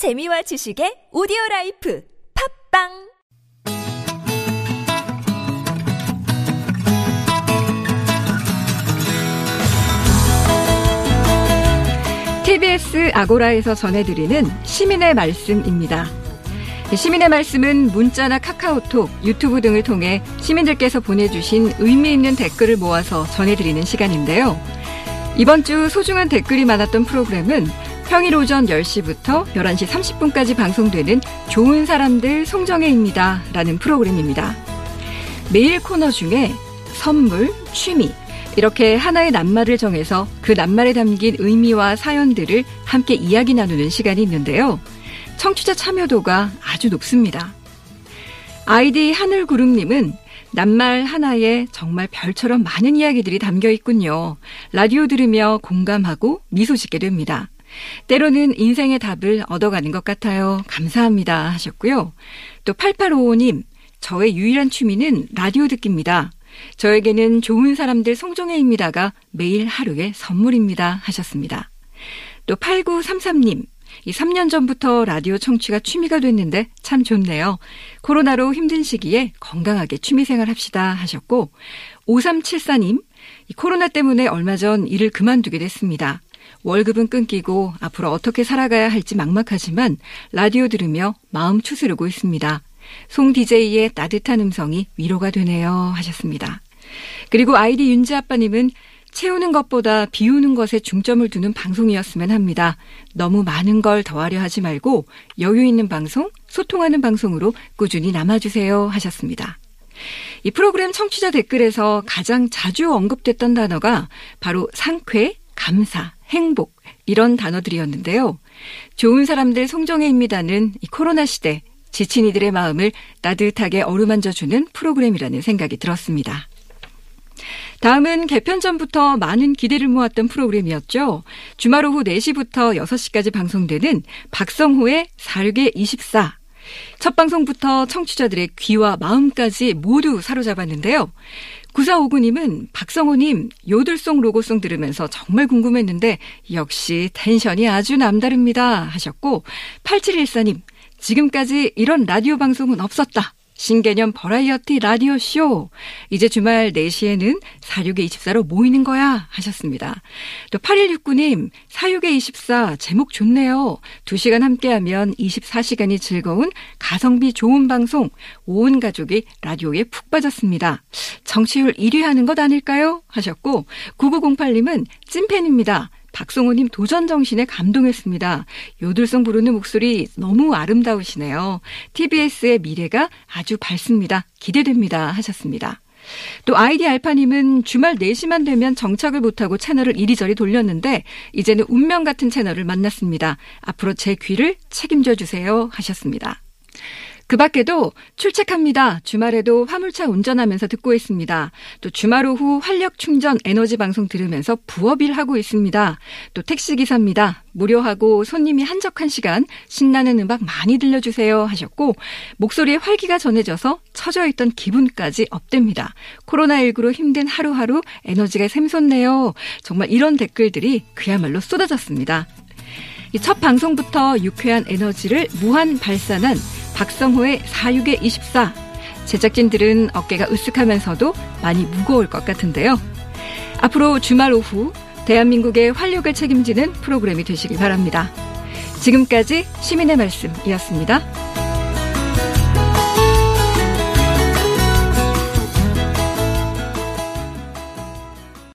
재미와 지식의 오디오 라이프 팝빵 TBS 아고라에서 전해드리는 시민의 말씀입니다. 시민의 말씀은 문자나 카카오톡, 유튜브 등을 통해 시민들께서 보내주신 의미 있는 댓글을 모아서 전해드리는 시간인데요. 이번 주 소중한 댓글이 많았던 프로그램은 평일 오전 10시부터 11시 30분까지 방송되는 좋은 사람들 송정혜입니다. 라는 프로그램입니다. 매일 코너 중에 선물, 취미, 이렇게 하나의 낱말을 정해서 그 낱말에 담긴 의미와 사연들을 함께 이야기 나누는 시간이 있는데요. 청취자 참여도가 아주 높습니다. 아이디 하늘구름님은 낱말 하나에 정말 별처럼 많은 이야기들이 담겨 있군요. 라디오 들으며 공감하고 미소 짓게 됩니다. 때로는 인생의 답을 얻어가는 것 같아요. 감사합니다. 하셨고요. 또 8855님, 저의 유일한 취미는 라디오 듣기입니다. 저에게는 좋은 사람들 송정혜입니다가 매일 하루의 선물입니다. 하셨습니다. 또 8933님, 이 3년 전부터 라디오 청취가 취미가 됐는데 참 좋네요. 코로나로 힘든 시기에 건강하게 취미생활 합시다 하셨고 5374님, 이 코로나 때문에 얼마 전 일을 그만두게 됐습니다. 월급은 끊기고 앞으로 어떻게 살아가야 할지 막막하지만 라디오 들으며 마음 추스르고 있습니다. 송 DJ의 따뜻한 음성이 위로가 되네요 하셨습니다. 그리고 아이디 윤지 아빠님은 채우는 것보다 비우는 것에 중점을 두는 방송이었으면 합니다. 너무 많은 걸 더하려 하지 말고 여유 있는 방송, 소통하는 방송으로 꾸준히 남아주세요 하셨습니다. 이 프로그램 청취자 댓글에서 가장 자주 언급됐던 단어가 바로 상쾌, 감사, 행복 이런 단어들이었는데요. 좋은 사람들 송정혜입니다는 이 코로나 시대 지친 이들의 마음을 따뜻하게 어루만져주는 프로그램이라는 생각이 들었습니다. 다음은 개편 전부터 많은 기대를 모았던 프로그램이었죠. 주말 오후 4시부터 6시까지 방송되는 박성호의 4 6의 24. 첫 방송부터 청취자들의 귀와 마음까지 모두 사로잡았는데요. 9459님은 박성호님 요들송 로고송 들으면서 정말 궁금했는데 역시 텐션이 아주 남다릅니다 하셨고 8714님 지금까지 이런 라디오 방송은 없었다. 신개념 버라이어티 라디오 쇼. 이제 주말 4시에는 46의 24로 모이는 거야. 하셨습니다. 또 8169님, 46의 24 제목 좋네요. 2시간 함께하면 24시간이 즐거운 가성비 좋은 방송. 온 가족이 라디오에 푹 빠졌습니다. 정치율 1위 하는 것 아닐까요? 하셨고, 9908님은 찐팬입니다. 박성호님 도전 정신에 감동했습니다. 요들송 부르는 목소리 너무 아름다우시네요. TBS의 미래가 아주 밝습니다. 기대됩니다. 하셨습니다. 또 아이디 알파님은 주말 4시만 되면 정착을 못하고 채널을 이리저리 돌렸는데 이제는 운명 같은 채널을 만났습니다. 앞으로 제 귀를 책임져 주세요. 하셨습니다. 그 밖에도 출첵합니다. 주말에도 화물차 운전하면서 듣고 있습니다. 또 주말 오후 활력 충전 에너지 방송 들으면서 부업일 하고 있습니다. 또 택시 기사입니다. 무료하고 손님이 한적한 시간 신나는 음악 많이 들려주세요 하셨고 목소리에 활기가 전해져서 처져 있던 기분까지 업됩니다. 코로나19로 힘든 하루하루 에너지가 샘솟네요. 정말 이런 댓글들이 그야말로 쏟아졌습니다. 첫 방송부터 유쾌한 에너지를 무한 발산한 박성호의 46의 24. 제작진들은 어깨가 으쓱하면서도 많이 무거울 것 같은데요. 앞으로 주말 오후 대한민국의 활력을 책임지는 프로그램이 되시길 바랍니다. 지금까지 시민의 말씀이었습니다.